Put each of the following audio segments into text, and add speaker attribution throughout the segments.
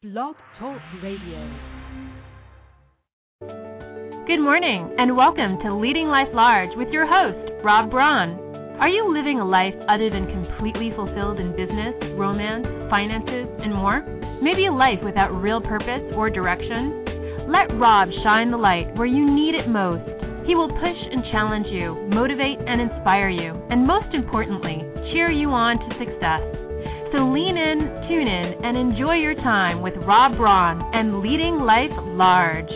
Speaker 1: Blog Talk Radio.
Speaker 2: Good morning, and welcome to Leading Life Large with your host, Robb Braun. Are you living a life other than completely fulfilled in business, romance, finances, and more? Maybe a life without real purpose or direction? Let Robb shine the light where you need it most. He will push and challenge you, motivate and inspire you, and most importantly, cheer you on to success. So lean in, tune in, and enjoy your time with Robb Braun and Leading Life Large.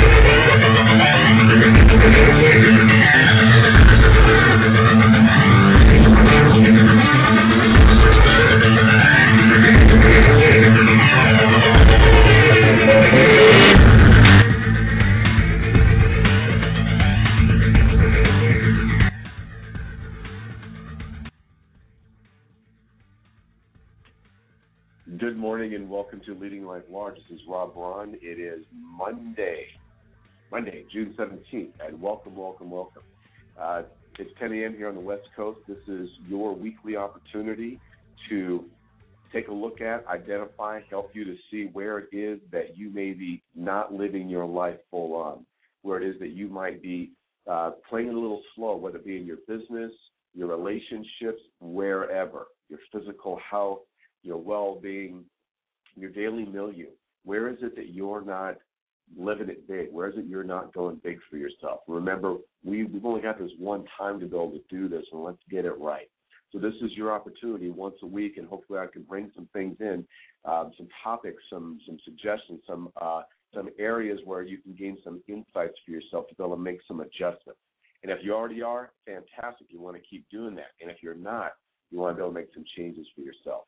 Speaker 3: Good morning and welcome to Leading Life Large. This is Robb Braun. It is Monday, Monday, June 17th, and welcome, welcome, welcome. Uh, it's 10 a.m. here on the West Coast. This is your weekly opportunity to take a look at, identify, help you to see where it is that you may be not living your life full on, where it is that you might be uh, playing a little slow, whether it be in your business, your relationships, wherever, your physical health your well being, your daily milieu. Where is it that you're not living it big? Where is it you're not going big for yourself? Remember, we, we've only got this one time to be able to do this, and let's get it right. So this is your opportunity once a week, and hopefully I can bring some things in, um, some topics, some some suggestions, some uh, some areas where you can gain some insights for yourself to be able to make some adjustments. And if you already are, fantastic. You want to keep doing that. And if you're not, you want to be able to make some changes for yourself.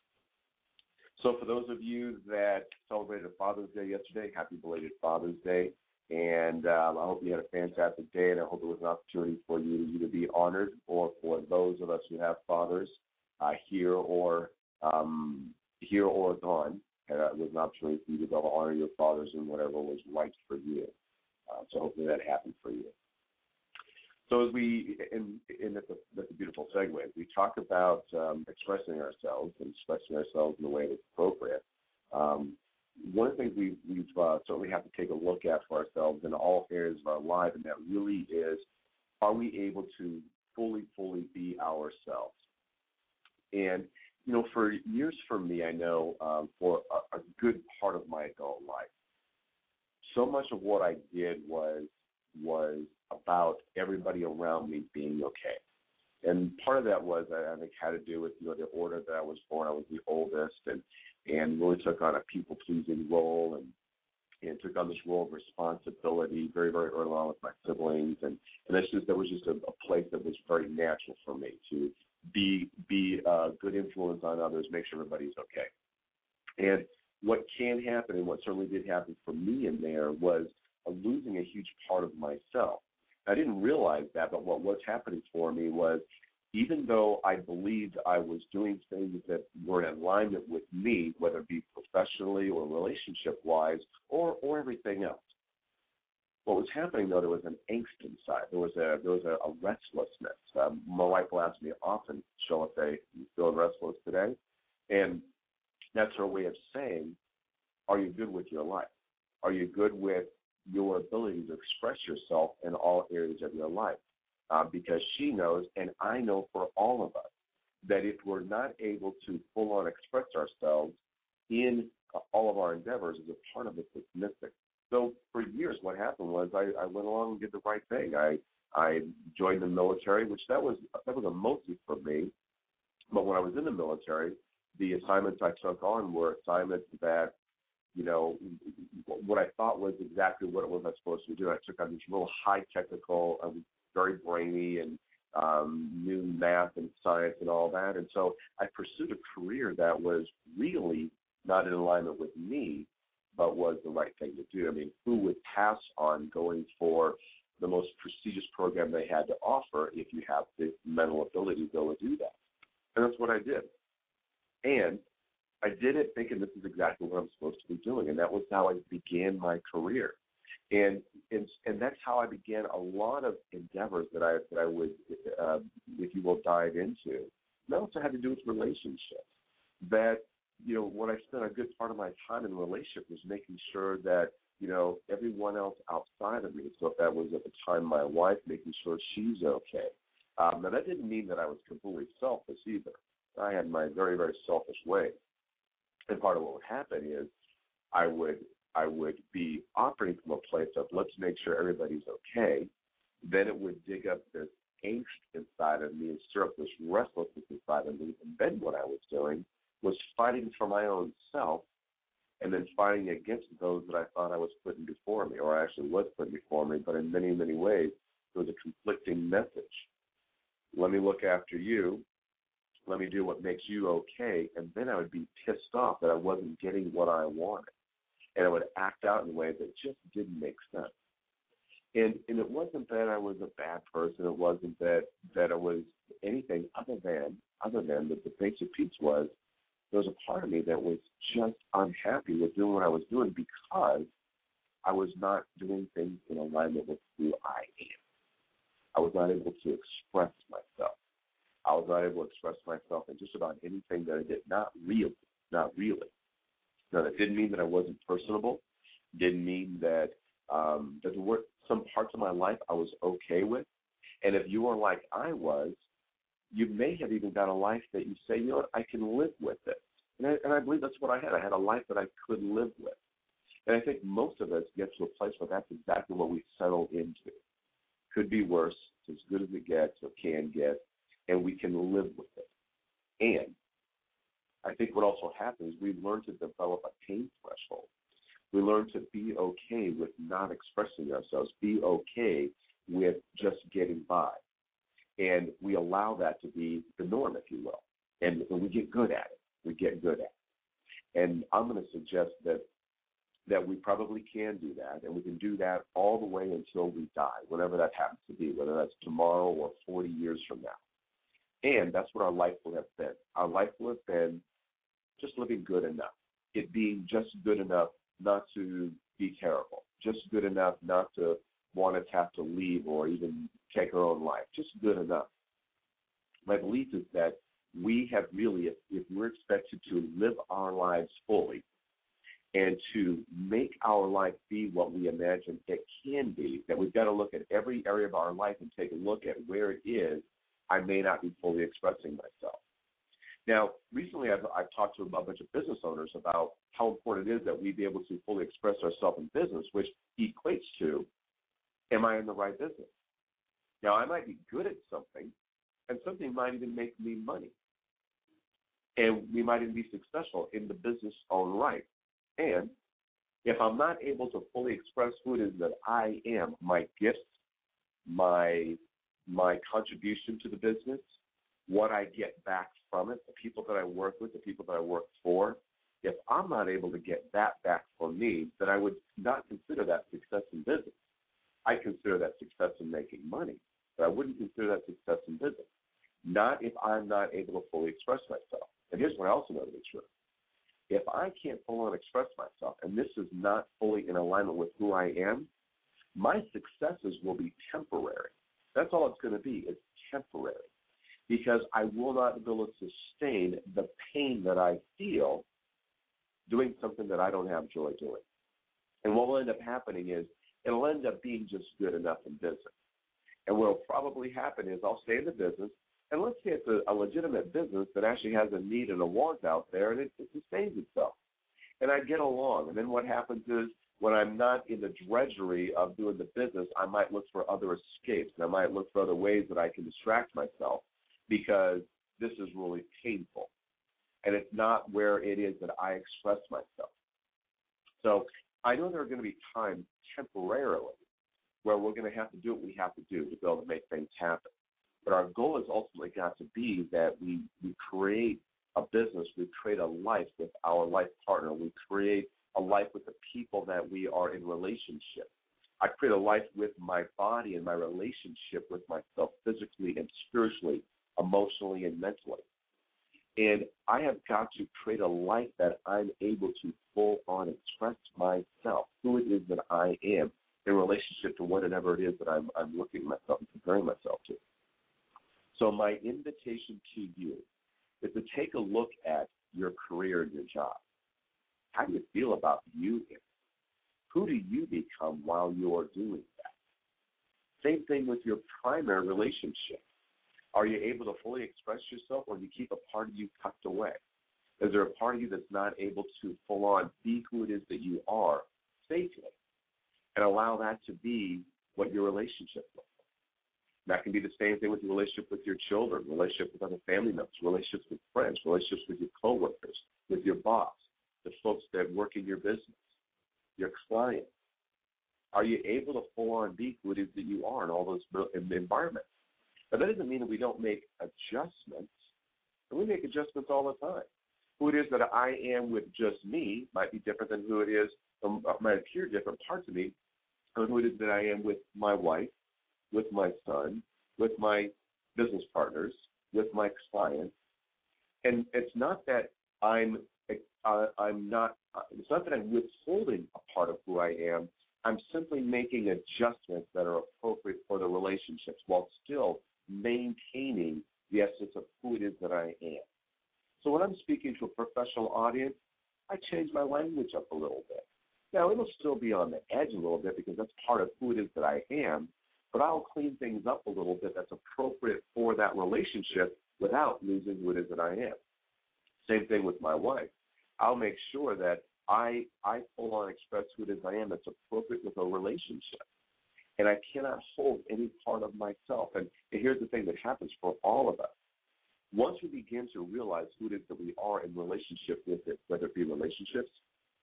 Speaker 3: So, for those of you that celebrated Father's Day yesterday, happy belated Father's Day. And um, I hope you had a fantastic day, and I hope it was an opportunity for you to either be honored or for those of us who have fathers uh, here or um, here or gone. Uh, it was an opportunity for you to to honor your fathers in whatever was right for you. Uh, so hopefully that happened for you. So as we, and, and that's, a, that's a beautiful segue, we talk about um, expressing ourselves and expressing ourselves in a way that's appropriate. Um, one of the things we, we've uh, certainly have to take a look at for ourselves in all areas of our life, and that really is, are we able to fully, fully be ourselves? And you know, for years for me, I know um, for a, a good part of my adult life, so much of what I did was was about everybody around me being okay. And part of that was I think had to do with you know the order that I was born. I was the oldest, and and really took on a people pleasing role, and and took on this role of responsibility very very early on with my siblings, and and that's just that was just a, a place that was very natural for me to be be a good influence on others, make sure everybody's okay. And what can happen, and what certainly did happen for me in there, was losing a huge part of myself. I didn't realize that, but what was happening for me was even though I believed I was doing things that were in alignment with me, whether it be professionally or relationship wise or or everything else. What was happening though, there was an angst inside. There was a there was a, a restlessness. Um, my wife will ask me often, "Shall I say you feeling restless today?" And that's her way of saying, "Are you good with your life? Are you good with your ability to express yourself in all areas of your life. Uh, because she knows, and I know for all of us, that if we're not able to full on express ourselves in uh, all of our endeavors, as a part of that's missing. So for years, what happened was I, I went along and did the right thing. I I joined the military, which that was that was a mostly for me. But when I was in the military, the assignments I took on were assignments that you know, what I thought was exactly what it was I was supposed to do. I took on this real high technical, um, very brainy, and um, new math and science and all that. And so I pursued a career that was really not in alignment with me, but was the right thing to do. I mean, who would pass on going for the most prestigious program they had to offer if you have the mental ability to go and do that? And that's what I did. And I did it thinking this is exactly what I'm supposed to be doing, and that was how I began my career. And and and that's how I began a lot of endeavors that I that I would, uh, if you will, dive into. that also had to do with relationships. That you know, what I spent a good part of my time in relationship was making sure that you know everyone else outside of me. So if that was at the time my wife, making sure she's okay. Um, now that didn't mean that I was completely selfish either. I had my very very selfish way, and part of what would happen is I would I would be operating from a place of let's make sure everybody's okay. Then it would dig up this angst inside of me and stir up this restlessness inside of me. And then what I was doing was fighting for my own self and then fighting against those that I thought I was putting before me, or I actually was putting before me, but in many, many ways, there was a conflicting message. Let me look after you. Let me do what makes you okay. And then I would be pissed off that I wasn't getting what I wanted. And I would act out in ways that just didn't make sense. And and it wasn't that I was a bad person. It wasn't that that I was anything other than other than that the basic piece was there was a part of me that was just unhappy with doing what I was doing because I was not doing things in alignment with who I am. I was not able to express myself. I was not able to express myself in just about anything that I did. Not really. Not really. Now that didn't mean that I wasn't personable. Didn't mean that um, that there were some parts of my life I was okay with. And if you are like I was, you may have even got a life that you say, you know what, I can live with it. And I, and I believe that's what I had. I had a life that I could live with. And I think most of us get to a place where that's exactly what we settle into. Could be worse. It's as good as it gets or can get, and we can live with it. And I think what also happens, we learn to develop a pain threshold. We learn to be okay with not expressing ourselves, be okay with just getting by and we allow that to be the norm, if you will, and, and we get good at it. We get good at it, and I'm going to suggest that that we probably can do that, and we can do that all the way until we die, whatever that happens to be, whether that's tomorrow or 40 years from now. And that's what our life will have been. Our life will have been just living good enough, it being just good enough not to be terrible, just good enough not to want to have to leave or even take our own life, just good enough. My belief is that we have really, if, if we're expected to live our lives fully and to make our life be what we imagine it can be, that we've got to look at every area of our life and take a look at where it is I may not be fully expressing myself. Now, recently I've, I've talked to a bunch of business owners about how important it is that we be able to fully express ourselves in business, which equates to am I in the right business? Now, I might be good at something, and something might even make me money. And we might even be successful in the business own right. And if I'm not able to fully express who it is that I am, my gifts, my my contribution to the business, what I get back from it, the people that I work with, the people that I work for, if I'm not able to get that back for me, then I would not consider that success in business. I consider that success in making money, but I wouldn't consider that success in business. Not if I'm not able to fully express myself. And here's what I also know to be true. If I can't fully express myself, and this is not fully in alignment with who I am, my successes will be temporary. That's all it's going to be. It's temporary. Because I will not be able to sustain the pain that I feel doing something that I don't have joy doing. And what will end up happening is it'll end up being just good enough in business. And what will probably happen is I'll stay in the business, and let's say it's a, a legitimate business that actually has a need and a want out there, and it, it sustains itself. And I get along. And then what happens is when I'm not in the drudgery of doing the business, I might look for other escapes, and I might look for other ways that I can distract myself because this is really painful. And it's not where it is that I express myself. So I know there are going to be times temporarily where we're going to have to do what we have to do to be able to make things happen. But our goal has ultimately got to be that we, we create a business, we create a life with our life partner, we create a life with the people that we are in relationship. I create a life with my body and my relationship with myself physically and spiritually, emotionally and mentally. And I have got to create a life that I'm able to full on express myself, who it is that I am in relationship to whatever it is that I'm, I'm looking myself and comparing myself to. So, my invitation to you is to take a look at your career and your job. How do you feel about you? Who do you become while you're doing that? Same thing with your primary relationship. Are you able to fully express yourself or do you keep a part of you tucked away? Is there a part of you that's not able to full on be who it is that you are safely and allow that to be what your relationship looks like? That can be the same thing with your relationship with your children, relationship with other family members, relationships with friends, relationships with your coworkers, with your boss, the folks that work in your business, your clients. Are you able to full on be who it is that you are in all those environments? But that doesn't mean that we don't make adjustments. And we make adjustments all the time. Who it is that I am with just me might be different than who it is, um, uh, might appear different parts of me, and who it is that I am with my wife, with my son, with my business partners, with my clients. And it's not that I'm uh, I'm not. It's not that I'm withholding a part of who I am. I'm simply making adjustments that are appropriate for the relationships while still maintaining the essence of who it is that I am. So when I'm speaking to a professional audience, I change my language up a little bit. Now, it'll still be on the edge a little bit because that's part of who it is that I am, but I'll clean things up a little bit that's appropriate for that relationship without losing who it is that I am. Same thing with my wife. I'll make sure that I I full on express who it is I am that's appropriate with a relationship and I cannot hold any part of myself. And, here's the thing that happens for all of us. Once we begin to realize who it is that we are in relationship with it, whether it be relationships,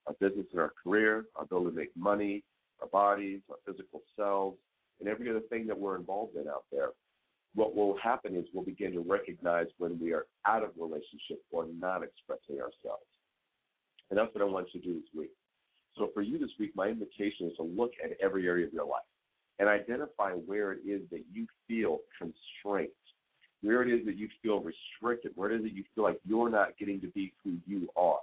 Speaker 3: our business and our career, our ability to make money, our bodies, our physical selves, and every other thing that we're involved in out there, what will happen is we'll begin to recognize when we are out of relationship or not expressing ourselves. And that's what I want you to do this week. So for you this week, my invitation is to look at every area of your life and identify where it is that you feel constraint, where it is that you feel restricted, where it is that you feel like you're not getting to be who you are.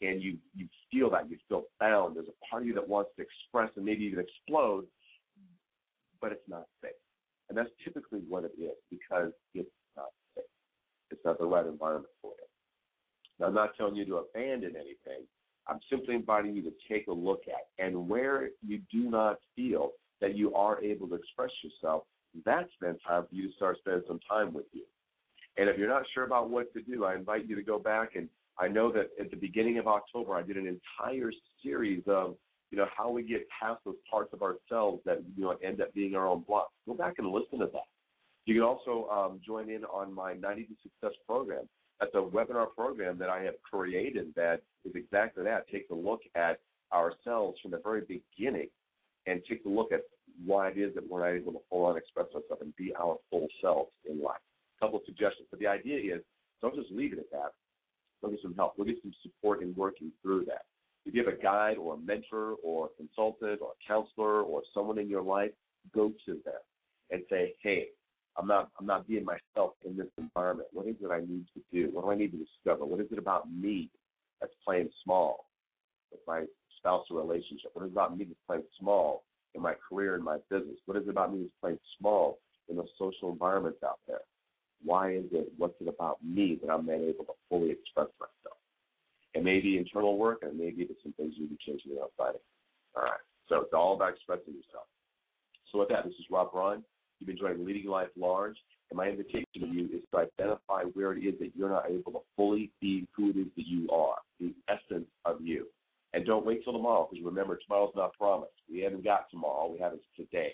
Speaker 3: And you, you feel that, you feel bound. There's a part of you that wants to express and maybe even explode, but it's not safe. And that's typically what it is because it's not safe. It's not the right environment for it. Now, I'm not telling you to abandon anything. I'm simply inviting you to take a look at and where you do not feel that you are able to express yourself, that's then time for you to start spending some time with you. And if you're not sure about what to do, I invite you to go back and I know that at the beginning of October I did an entire series of you know how we get past those parts of ourselves that you know end up being our own blocks. Go back and listen to that. You can also um, join in on my 90 to Success program. That's a webinar program that I have created that is exactly that. Takes a look at ourselves from the very beginning and take a look at why it is that we're not able to full on express ourselves and be our full selves in life. A couple of suggestions. But the idea is don't just leave it at that. Look get some help. Look get some support in working through that. If you have a guide or a mentor or a consultant or a counselor or someone in your life, go to them and say, Hey, I'm not I'm not being myself in this environment. What is it I need to do? What do I need to discover? What is it about me that's playing small with my spousal relationship? What is it about me that's playing small in my career and my business? What is it about me that's playing small in the social environments out there? Why is it? What's it about me that I'm not able to fully express myself? It may be internal work, and maybe there's some things you need to change on the outside. All right. So it's all about expressing yourself. So with that, this is Robb Braun. You've been Leading Life Large, and my invitation to you is to identify where it is that you're not able to fully be who it is that you are, the essence of you. And don't wait till tomorrow because remember, tomorrow's not promised. We haven't got tomorrow. We have it today.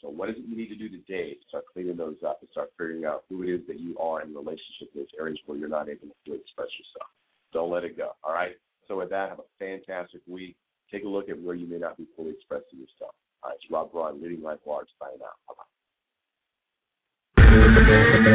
Speaker 3: So what is it you need to do today to start cleaning those up and start figuring out who it is that you are in relationship to those areas where you're not able to fully express yourself? Don't let it go. All right. So with that, have a fantastic week. Take a look at where you may not be fully expressing yourself. All right. It's Robb Braun, Leading Life Large. Signing out. Bye bye. Thank you.